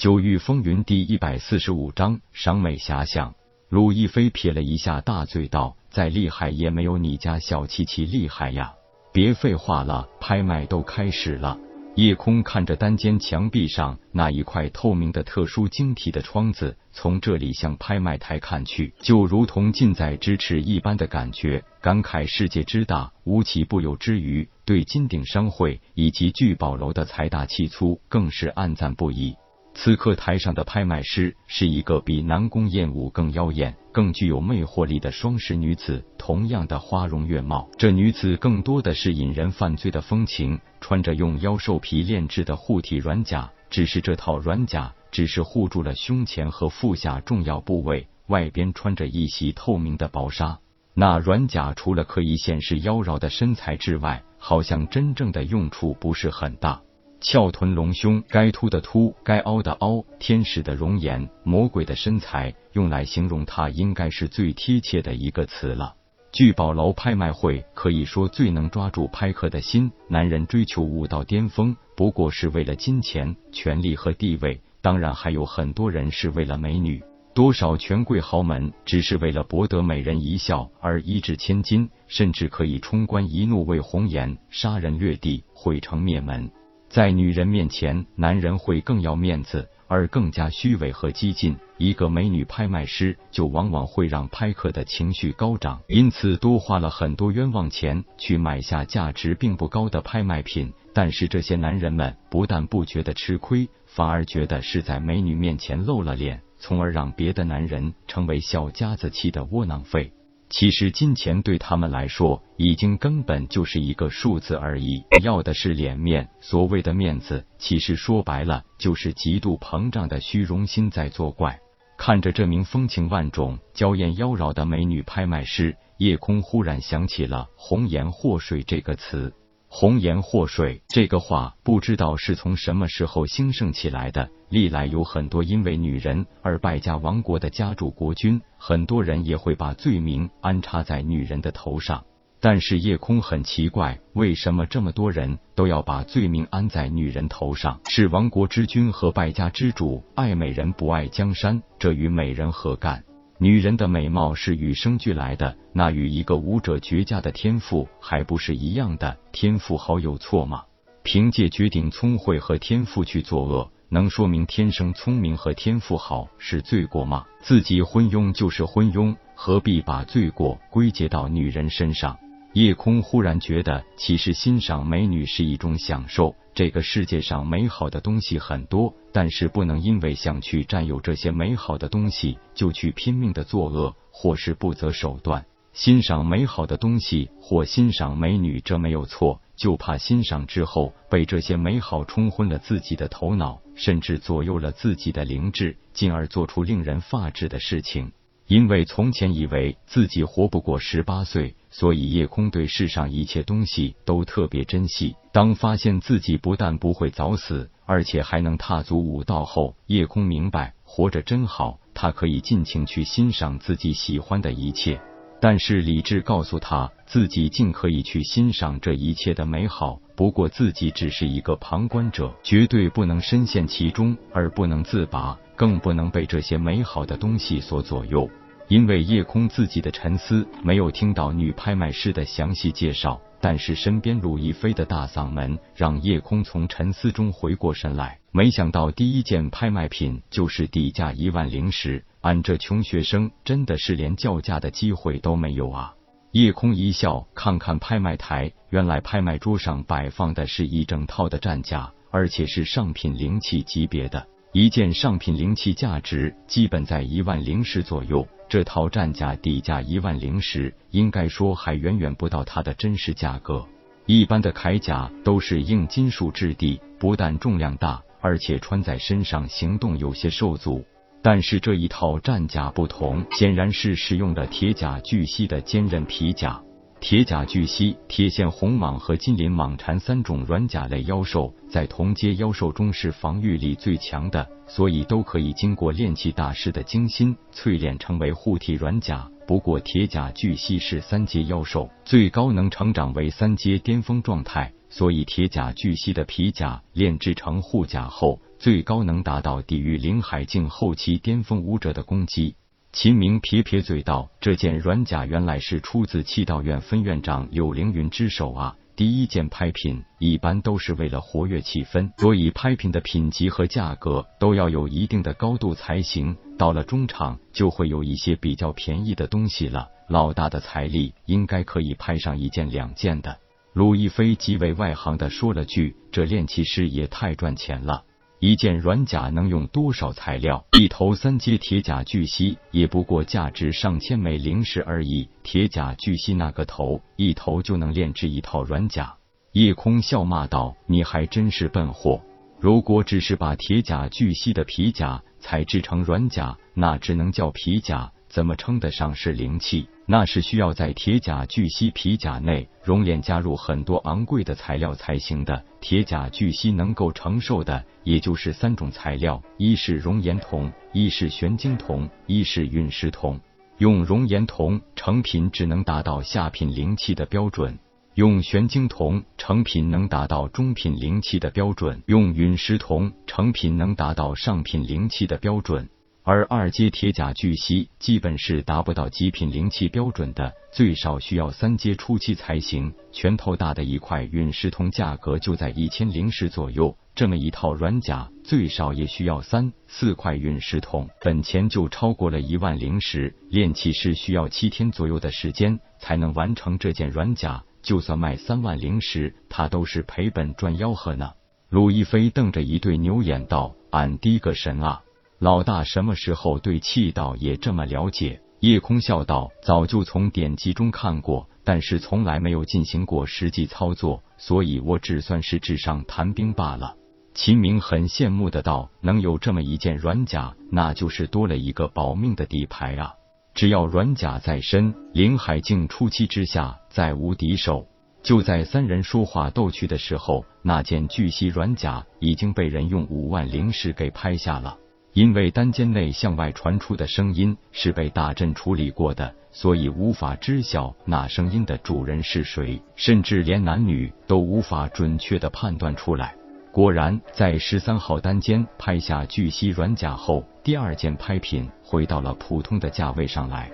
九域风云第一百四十五章赏美遐想。鲁亦飞撇了一下大嘴道：“再厉害也没有你家小琪琪厉害呀！”别废话了，拍卖都开始了。夜空看着单间墙壁上那一块透明的特殊晶体的窗子，从这里向拍卖台看去，就如同近在咫尺一般的感觉，感慨世界之大，无奇不有之余，对金鼎商会以及聚宝楼的财大气粗，更是暗赞不已。此刻台上的拍卖师是一个比南宫燕舞更妖艳、更具有魅惑力的双石女子，同样的花容月貌，这女子更多的是引人犯罪的风情，穿着用妖兽皮炼制的护体软甲，只是这套软甲只是护住了胸前和腹下重要部位，外边穿着一袭透明的薄纱。那软甲除了可以显示妖娆的身材之外，好像真正的用处不是很大。翘臀隆胸，该凸的凸，该凹的凹，天使的容颜，魔鬼的身材，用来形容他应该是最贴切的一个词了。聚宝楼拍卖会可以说最能抓住拍客的心。男人追求武道巅峰，不过是为了金钱、权力和地位，当然还有很多人是为了美女。多少权贵豪门只是为了博得美人一笑而一掷千金，甚至可以冲冠一怒为红颜，杀人掠地，毁城灭门。在女人面前，男人会更要面子，而更加虚伪和激进。一个美女拍卖师就往往会让拍客的情绪高涨，因此多花了很多冤枉钱去买下价值并不高的拍卖品。但是这些男人们不但不觉得吃亏，反而觉得是在美女面前露了脸，从而让别的男人成为小家子气的窝囊废。其实金钱对他们来说，已经根本就是一个数字而已，要的是脸面。所谓的面子，其实说白了，就是极度膨胀的虚荣心在作怪。看着这名风情万种、娇艳妖娆的美女拍卖师，夜空忽然想起了“红颜祸水”这个词。红颜祸水这个话，不知道是从什么时候兴盛起来的。历来有很多因为女人而败家亡国的家主国君，很多人也会把罪名安插在女人的头上。但是夜空很奇怪，为什么这么多人都要把罪名安在女人头上？是亡国之君和败家之主爱美人不爱江山，这与美人何干？女人的美貌是与生俱来的，那与一个舞者绝佳的天赋还不是一样的？天赋好有错吗？凭借绝顶聪慧和天赋去作恶，能说明天生聪明和天赋好是罪过吗？自己昏庸就是昏庸，何必把罪过归结到女人身上？夜空忽然觉得，其实欣赏美女是一种享受。这个世界上美好的东西很多，但是不能因为想去占有这些美好的东西，就去拼命的作恶，或是不择手段。欣赏美好的东西或欣赏美女，这没有错，就怕欣赏之后被这些美好冲昏了自己的头脑，甚至左右了自己的灵智，进而做出令人发指的事情。因为从前以为自己活不过十八岁，所以夜空对世上一切东西都特别珍惜。当发现自己不但不会早死，而且还能踏足武道后，夜空明白活着真好，他可以尽情去欣赏自己喜欢的一切。但是理智告诉他，自己尽可以去欣赏这一切的美好，不过自己只是一个旁观者，绝对不能深陷其中而不能自拔，更不能被这些美好的东西所左右。因为夜空自己的沉思，没有听到女拍卖师的详细介绍，但是身边陆亦飞的大嗓门让夜空从沉思中回过神来。没想到第一件拍卖品就是底价一万灵石，俺这穷学生真的是连叫价的机会都没有啊！夜空一笑，看看拍卖台，原来拍卖桌上摆放的是一整套的战甲，而且是上品灵气级别的。一件上品灵气价值基本在一万灵石左右，这套战甲底价一万灵石，应该说还远远不到它的真实价格。一般的铠甲都是硬金属质地，不但重量大，而且穿在身上行动有些受阻。但是这一套战甲不同，显然是使用了铁甲巨蜥的坚韧皮甲。铁甲巨蜥、铁线红蟒和金鳞蟒蝉三种软甲类妖兽，在同阶妖兽中是防御力最强的，所以都可以经过炼器大师的精心淬炼成为护体软甲。不过，铁甲巨蜥是三阶妖兽，最高能成长为三阶巅峰状态，所以铁甲巨蜥的皮甲炼制成护甲后，最高能达到抵御林海境后期巅峰武者的攻击。秦明撇撇嘴道：“这件软甲原来是出自气道院分院长柳凌云之手啊！第一件拍品一般都是为了活跃气氛，所以拍品的品级和价格都要有一定的高度才行。到了中场，就会有一些比较便宜的东西了。老大的财力应该可以拍上一件两件的。”陆亦飞极为外行的说了句：“这炼气师也太赚钱了。”一件软甲能用多少材料？一头三阶铁甲巨蜥也不过价值上千枚灵石而已。铁甲巨蜥那个头，一头就能炼制一套软甲。夜空笑骂道：“你还真是笨货！如果只是把铁甲巨蜥的皮甲采制成软甲，那只能叫皮甲。”怎么称得上是灵气？那是需要在铁甲巨蜥皮甲内熔炼加入很多昂贵的材料才行的。铁甲巨蜥能够承受的，也就是三种材料：一是熔岩铜，一是玄晶铜，一是陨石铜。用熔岩铜成品只能达到下品灵气的标准，用玄晶铜成品能达到中品灵气的标准，用陨石铜成品能达到上品灵气的标准。而二阶铁甲巨蜥基本是达不到极品灵气标准的，最少需要三阶初期才行。拳头大的一块陨石铜价格就在一千灵石左右，这么一套软甲最少也需要三四块陨石铜，本钱就超过了一万灵石。炼气师需要七天左右的时间才能完成这件软甲，就算卖三万灵石，他都是赔本赚吆喝呢。鲁一飞瞪着一对牛眼道：“俺滴个神啊！”老大什么时候对气道也这么了解？叶空笑道：“早就从典籍中看过，但是从来没有进行过实际操作，所以我只算是纸上谈兵罢了。”秦明很羡慕的道：“能有这么一件软甲，那就是多了一个保命的底牌啊！只要软甲在身，灵海境初期之下再无敌手。”就在三人说话逗趣的时候，那件巨蜥软甲已经被人用五万灵石给拍下了。因为单间内向外传出的声音是被大阵处理过的，所以无法知晓那声音的主人是谁，甚至连男女都无法准确的判断出来。果然，在十三号单间拍下巨蜥软甲后，第二件拍品回到了普通的价位上来。